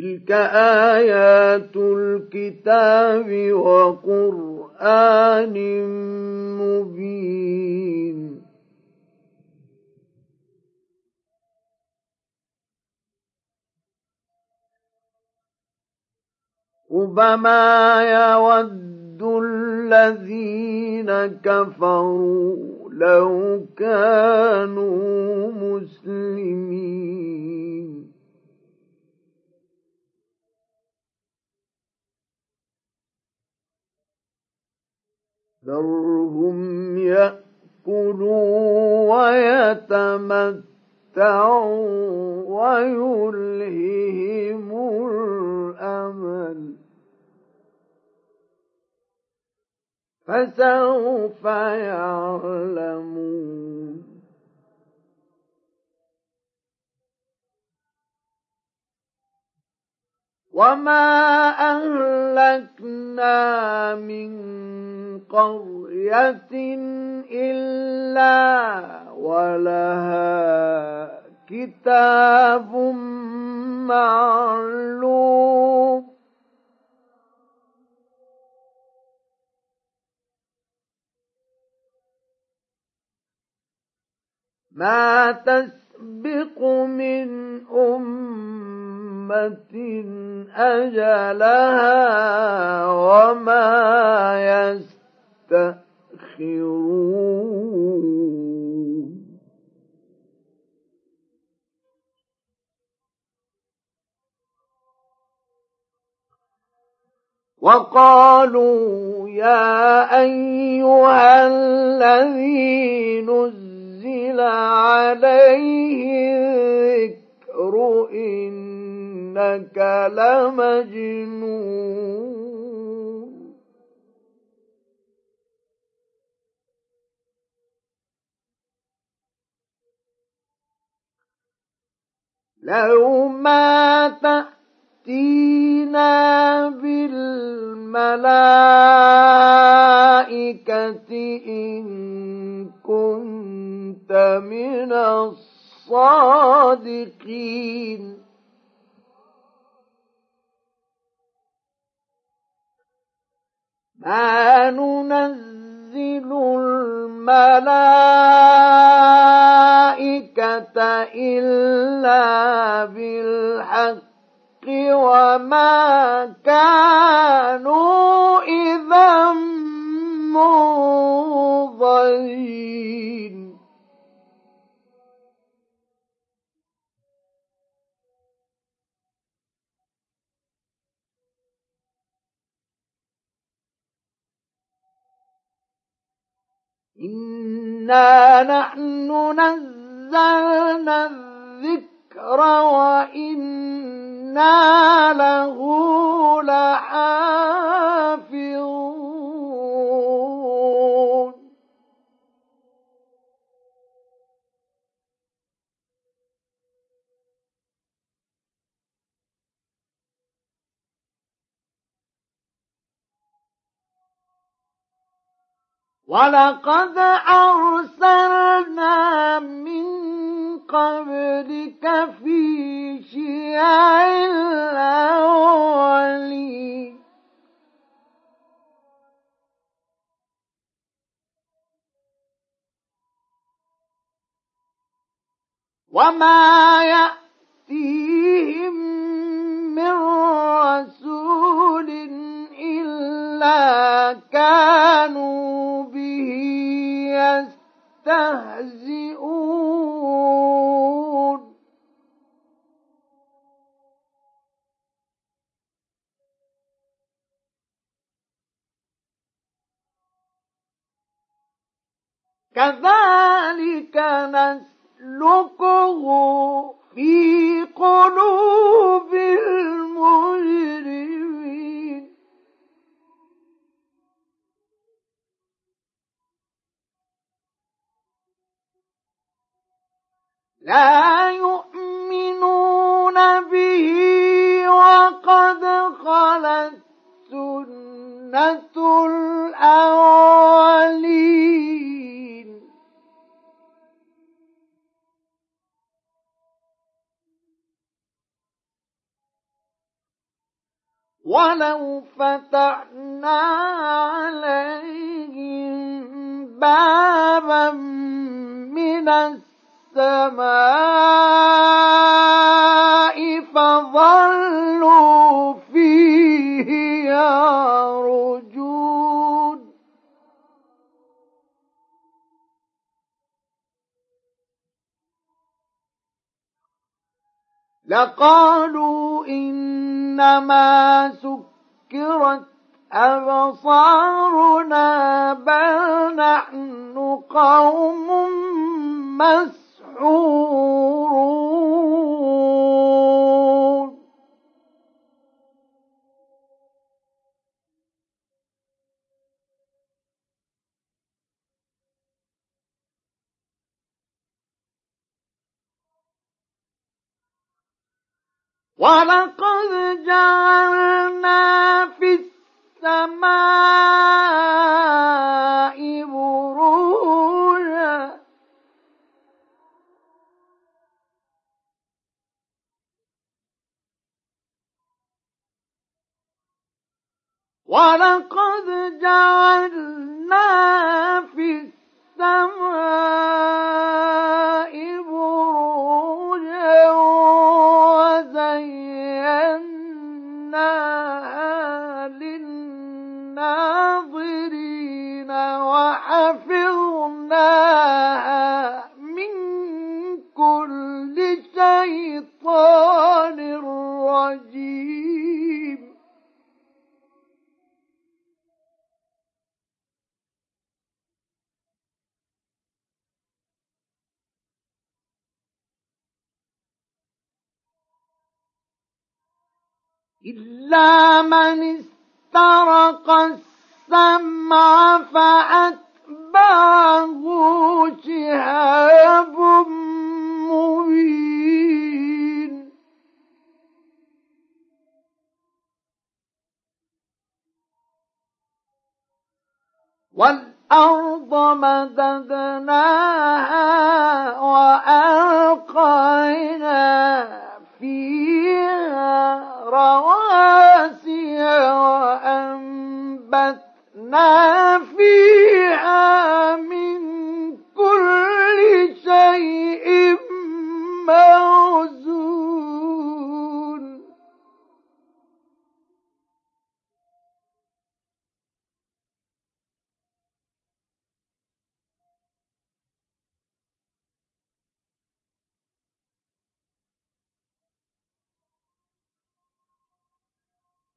تلك آيات الكتاب وقرآن مبين ربما يود الذين كفروا لو كانوا مسلمين ذرهم يأكلوا ويتمتعوا ويلههم الأمل. فسوف يعلمون. وما أهلكنا من قرية إلا ولها كتاب معلوم ما تسبق من أمة أجلها وما يستأخرون. وقالوا يا أيها الذي نزل عليه الذكر إنك لمجنون. لو ما تأتينا بالملائكة إن كنت من الصادقين. ما ننزل الملائكة إلا بالحق وما كانوا إذا منظرين. إنا نحن نزلنا الذكر وإنا له ولقد أرسلنا من قبلك في شيع الأولين. وما يأتيهم من رسول إلا كانوا يستهزئون. كذلك نسلكه في قلوب لا يؤمنون به وقد خلت سنة الأولين. ولو فتحنا عليهم بابا من السماء السماء فظلوا فيه يرجون. لقالوا إنما سكرت أبصارنا بل نحن قوم مس ولقد جعلنا في السماء بروجا ولقد جعلنا في السماء إلا من استرق السمع فأتبعه شهاب مبين. والأرض مددناها وألقينا فيها رواسي وأنبتنا فيها من كل شيء موزون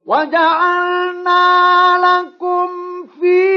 وجعلنا لكم فيها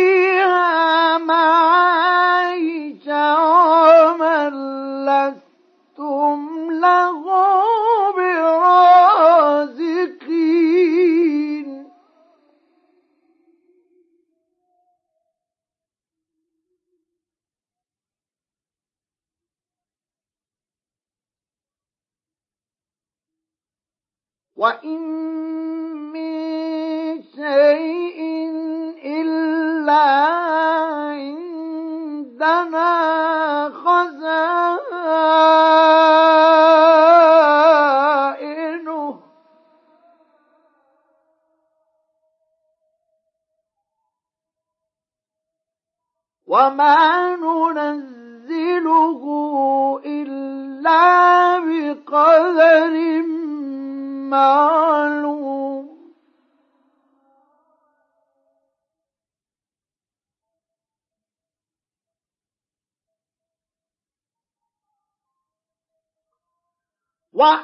Why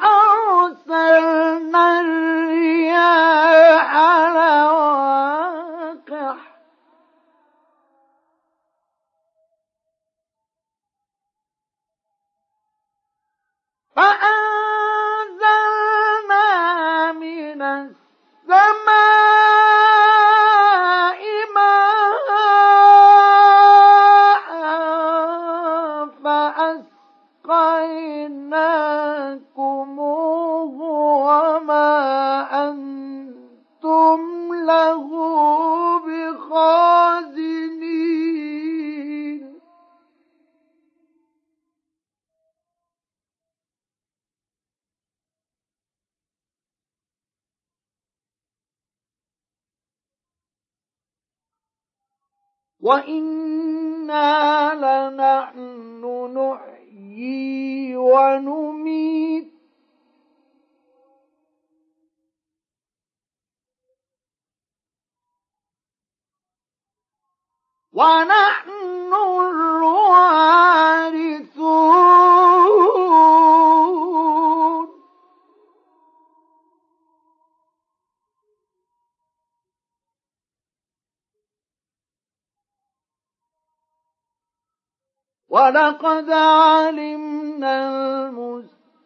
ولقد علمنا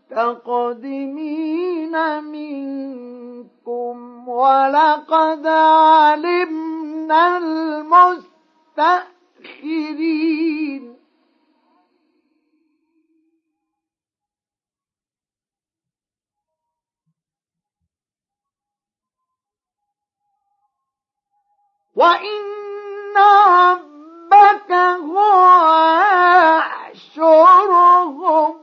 المستقدمين منكم ولقد علمنا المستأخرين. وإن ربك هو يحشرهم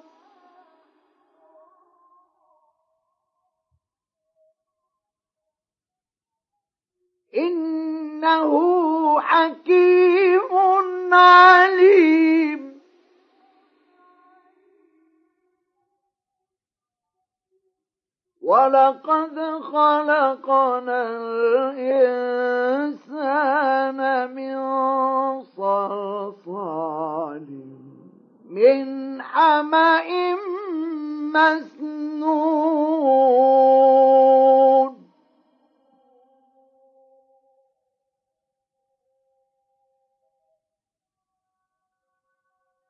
إنه حكيم عليم. ولقد خلقنا الإنسان من صلصال من حمأ مسنون.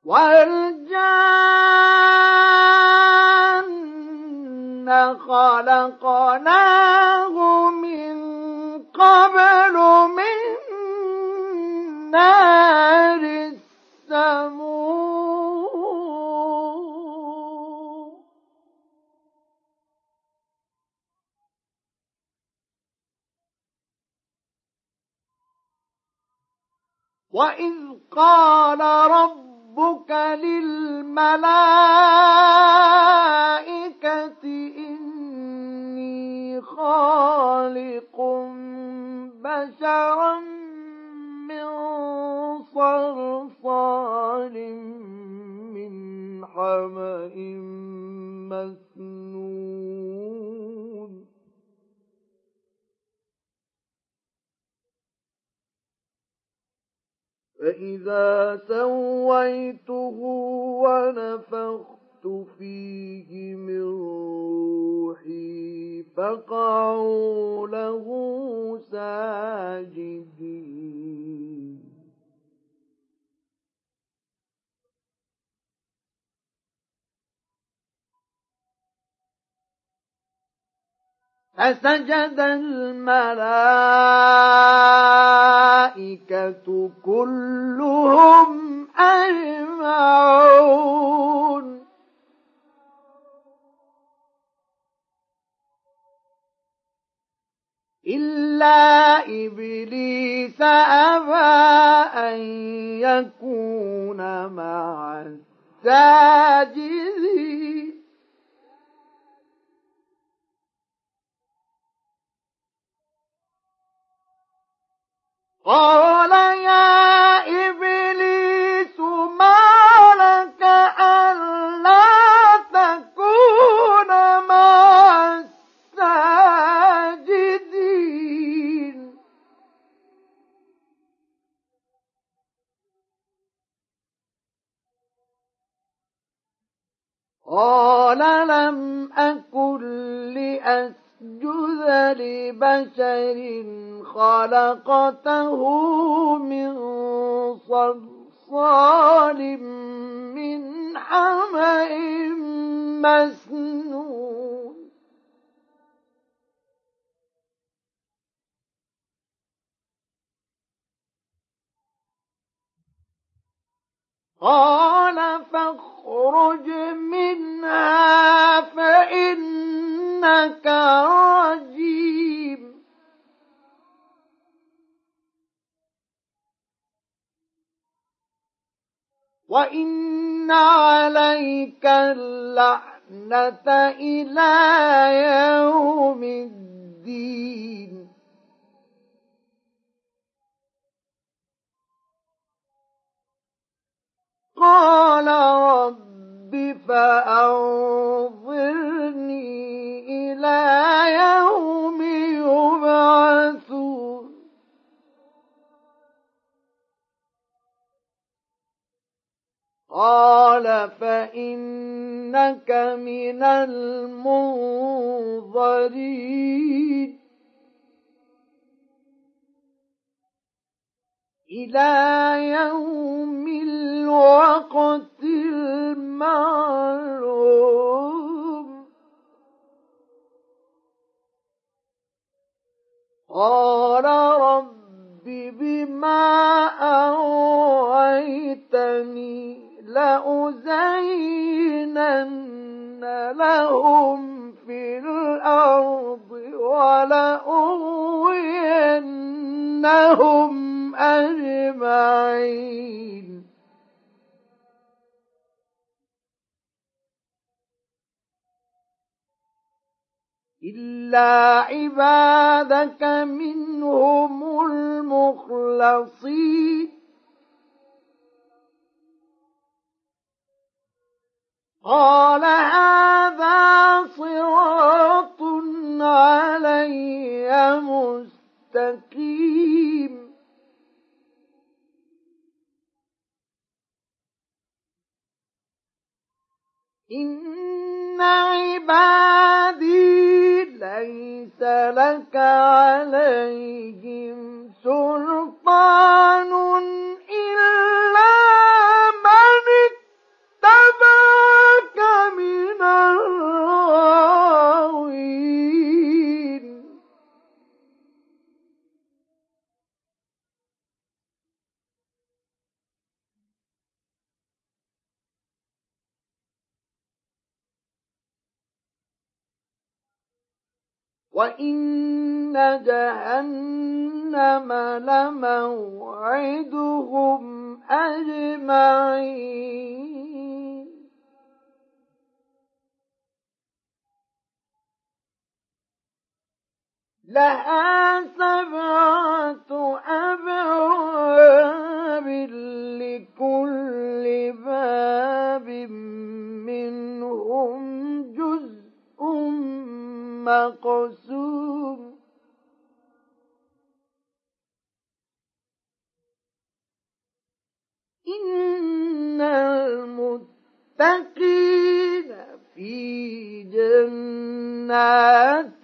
والجان خلقناه من قبل من نار السموم. وإذ قال رب ربك للملائكة خالق بشرا من صلصال من حمأ مسنون فإذا سويته ونفخت فيه من فقعوا له ساجدين. فسجد الملائكة كلهم أجمعون. إلا إبليس أبى أن يكون مع الساجدين قال يا إبليس ما لك ألا قال لم أكن لأسجد لبشر خلقته من صلصال من حمأ مسنون. قال فاخرج منها فإنك رجيم. وإن عليك اللعنة إلى يوم الدين. قال رب فأنظرني إلى يوم يبعثون. قال فإنك من المنظرين. إلى يوم الوقت المعلوم. قال رب بما أغويتني لأزينن لهم في الأرض ولأغوينهم أجمعين. إلا عبادك منهم المخلصين قال هذا صراط علي مستقيم إن عبادي ليس لك عليهم جهنم لموعدهم أجمعين. لها سبعة أبواب لكل باب منهم جزء مقسوم. إن المتقين في جنات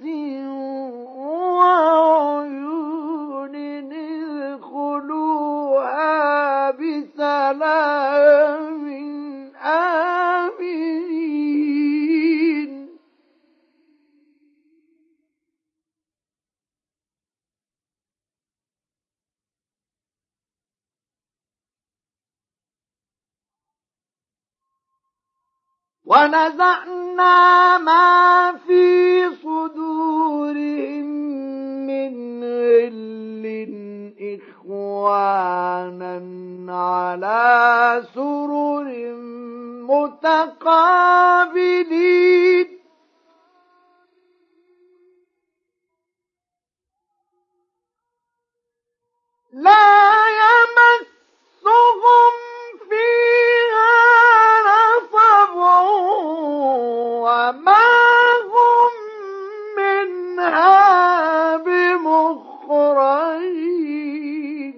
ونزعنا ما في صدورهم من غل. إخوانا على سرر متقابلين. لا يمسهم فيها وما هم منها بمخرجين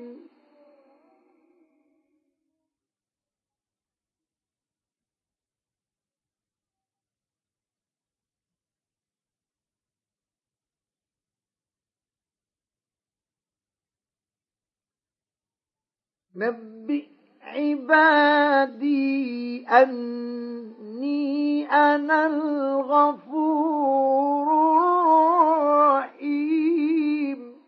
نبئ عبادي أني أنا الغفور الرحيم.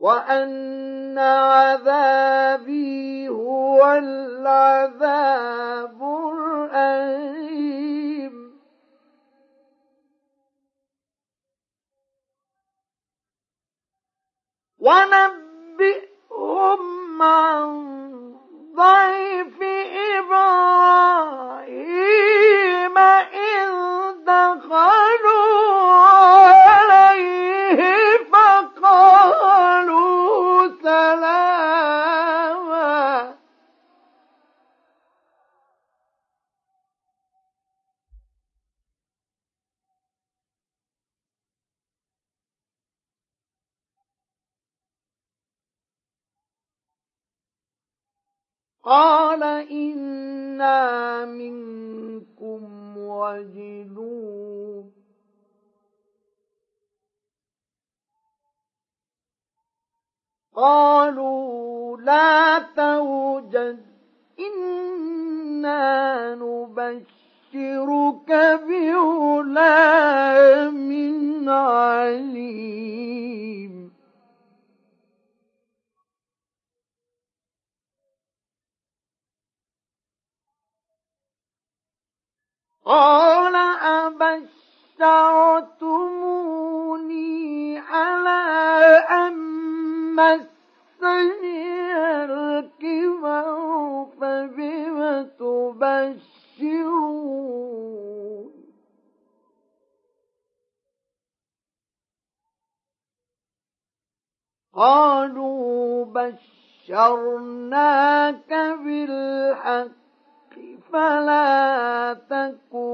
وأن عذابي هو العذاب الأليم. ونبئهم عن ضيف إبراهيم إذ دخلوا قال إنا منكم وجلون قالوا لا توجد إنا نبشرك بغلام عليم قال أبشرتموني على أن مسني الكبر فبم تبشرون قالوا بشرناك بالحق فلا تكن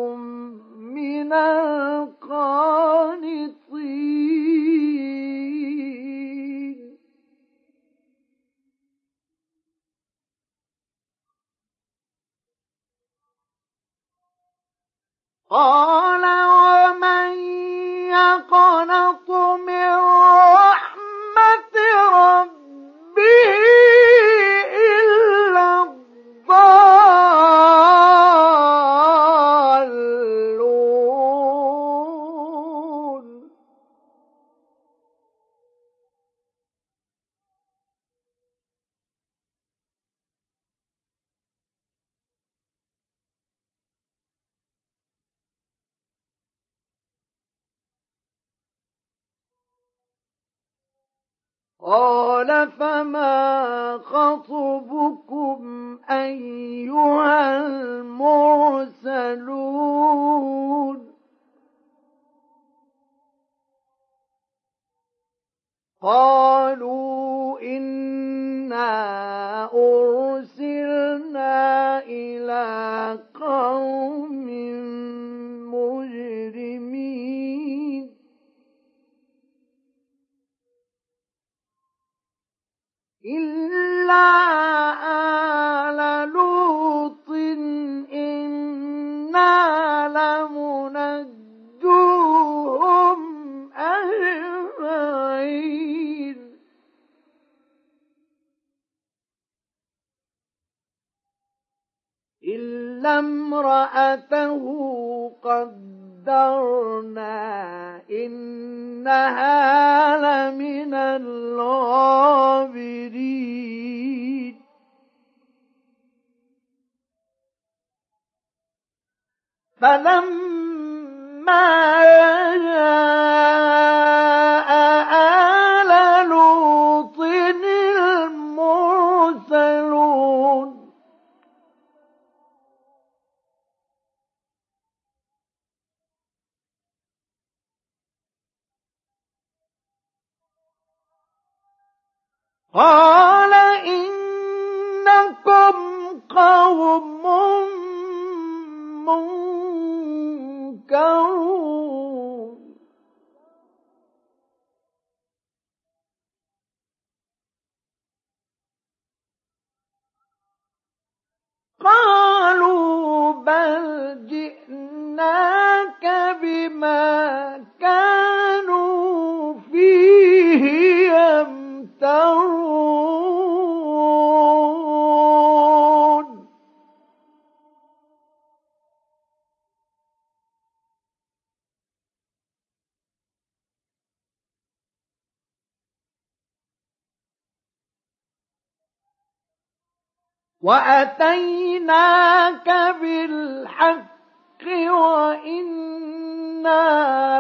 وأتيناك بالحق وإنا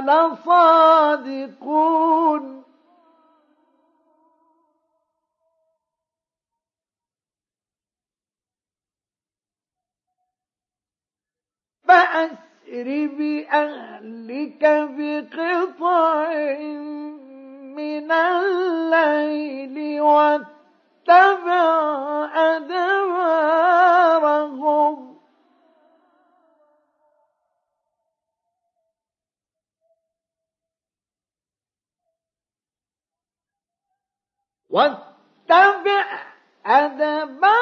لصادقون. فأسر بأهلك بقطع من الليل و واتبع أدبارهم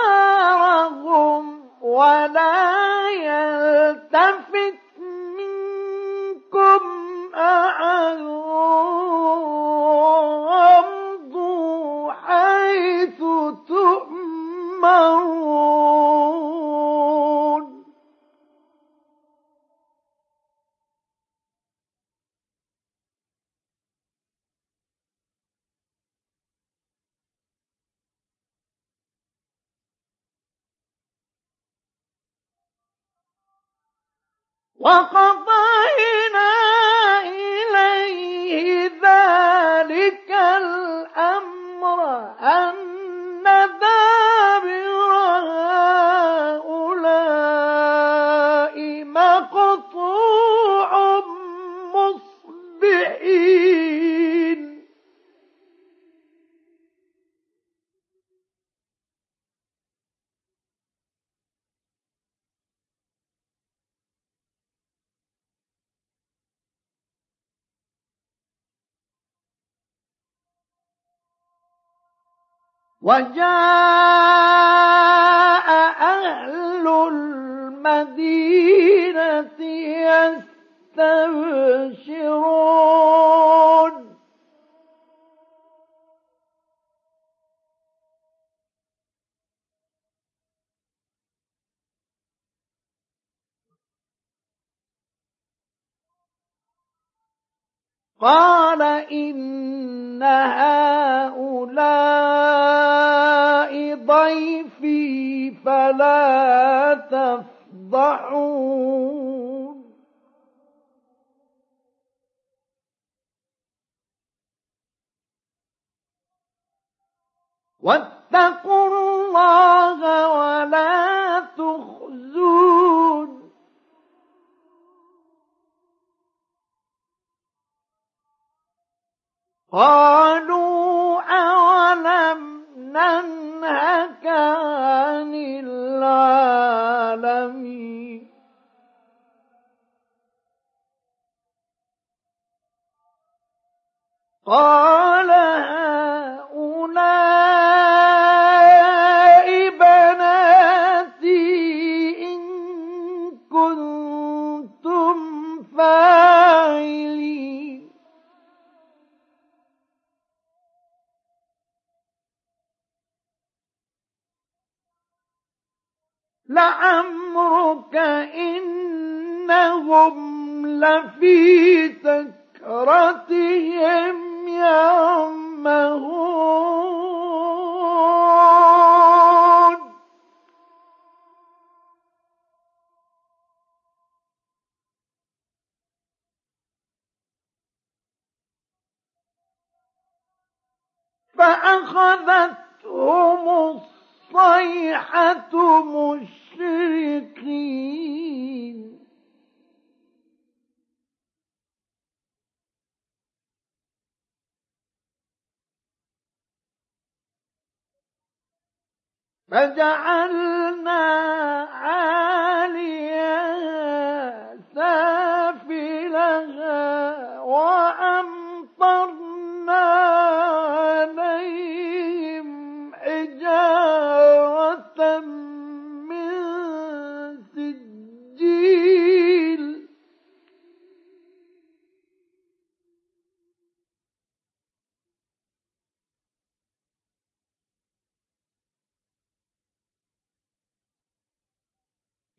ولا يلتفت منكم أحد. وامضوا حيث تؤمرون. وقضينا إليه ذلك الأمر أن وجاء أهل المدينة يستبشرون. قال إن هؤلاء ضيفي فلا تفضحون. واتقوا الله ولا تخزون. قالوا أولم ننهك عن العالمين؟ قال لفي سكرتهم يعمهون. فأخذتهم الصيحة مشرقين. فجعلنا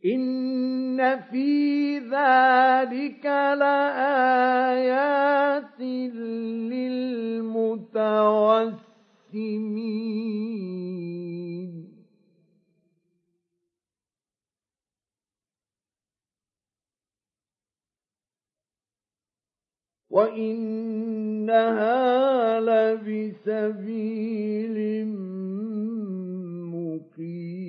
إن في ذلك لآيات للمتوسمين وإنها لبسبيل مقيم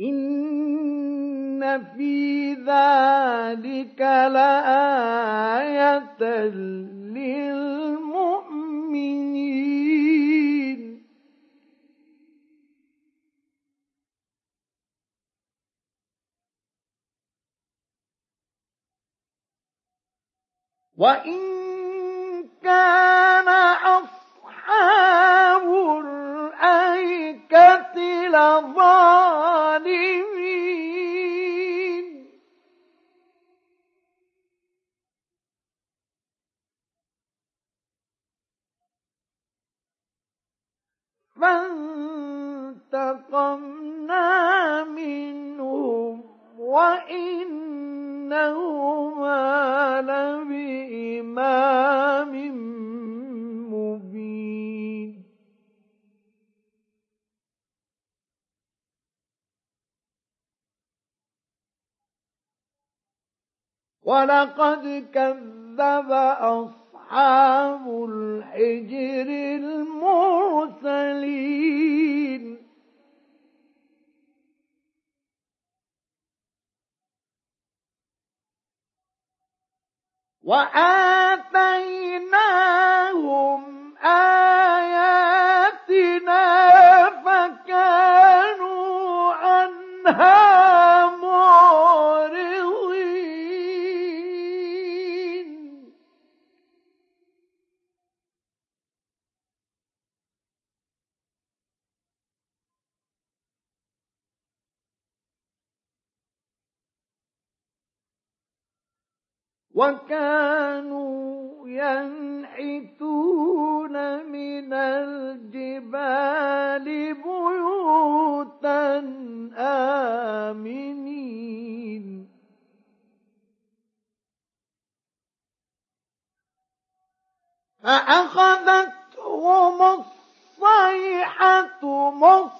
إن في ذلك لآية للمؤمنين. وإن كان أصحاب الأيكة لظالمين. فانتقمنا منهم وإنهما لبإمام ولقد كذب أصحاب الحجر المرسلين. وآتيناهم آياتنا فكانوا عنها وكانوا ينحتون من الجبال بيوتا آمنين. فأخذتهم الصيحة مصبحين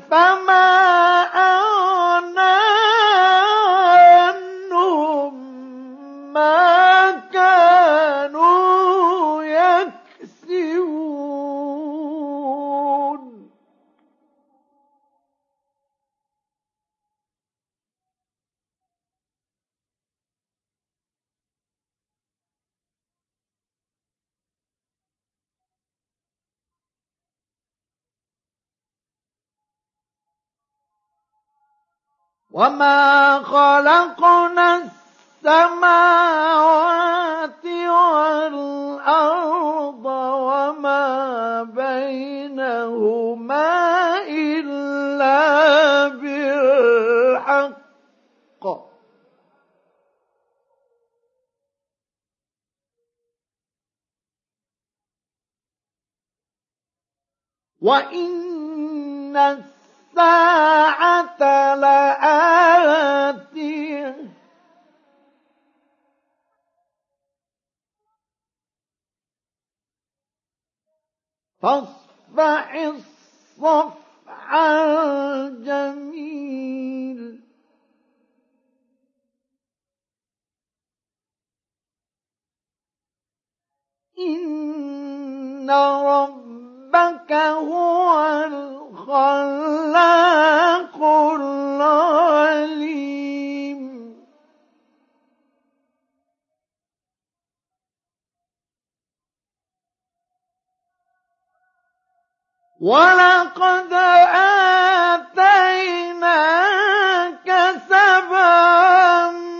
فما وما خلقنا السماوات والأرض وما بينهما إلا بالحق. وإن الساعة لآتية فاصفح الصفح الجميل. إن ربك هو الخلاق العليم. ولقد آتيناك سبعا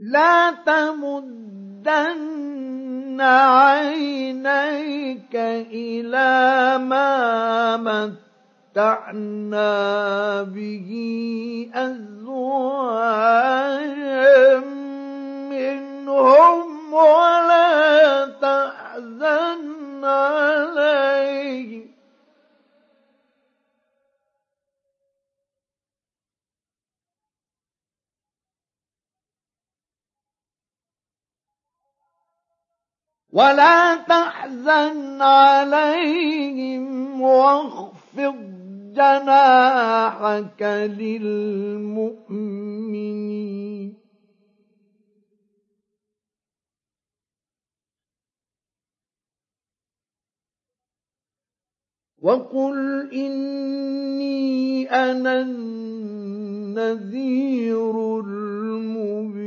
لا تمدن عينيك إلى ما متعنا به أزواجا منهم ولا تحزن عليهم. ولا تحزن عليهم واخفض جناحك للمؤمنين. وقل إني أنا النذير المبين.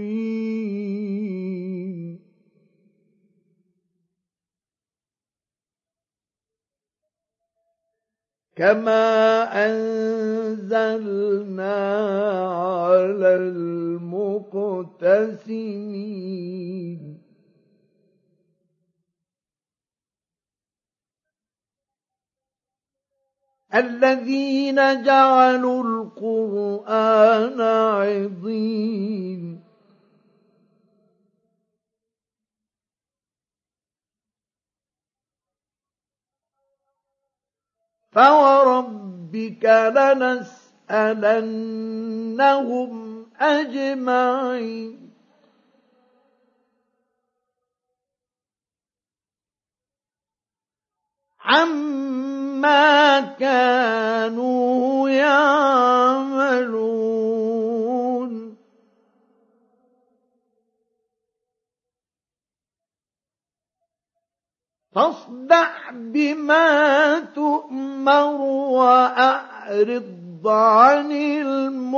كما أنزلنا على المقتسمين الذين جعلوا القرآن عظيم فوربك لنسألنهم أجمعين عما كانوا يعملون فاصدع بما تؤمر وأعرض عن المشركين.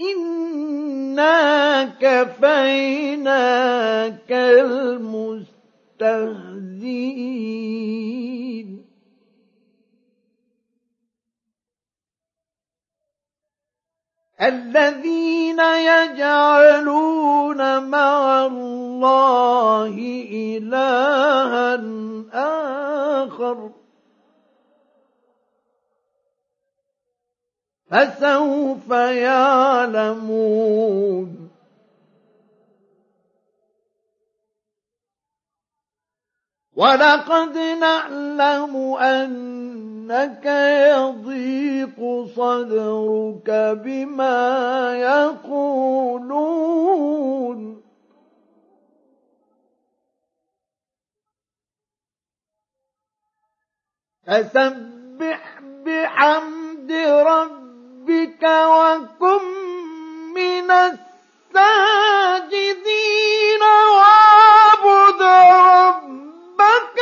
إنا كفيناك المستهزئين. الذين يجعلون مع الله إلها آخر. فسوف يعلمون. ولقد نعلم إنك يضيق صدرك بما يقولون فسبح بحمد ربك وكن من الساجدين واعبد ربك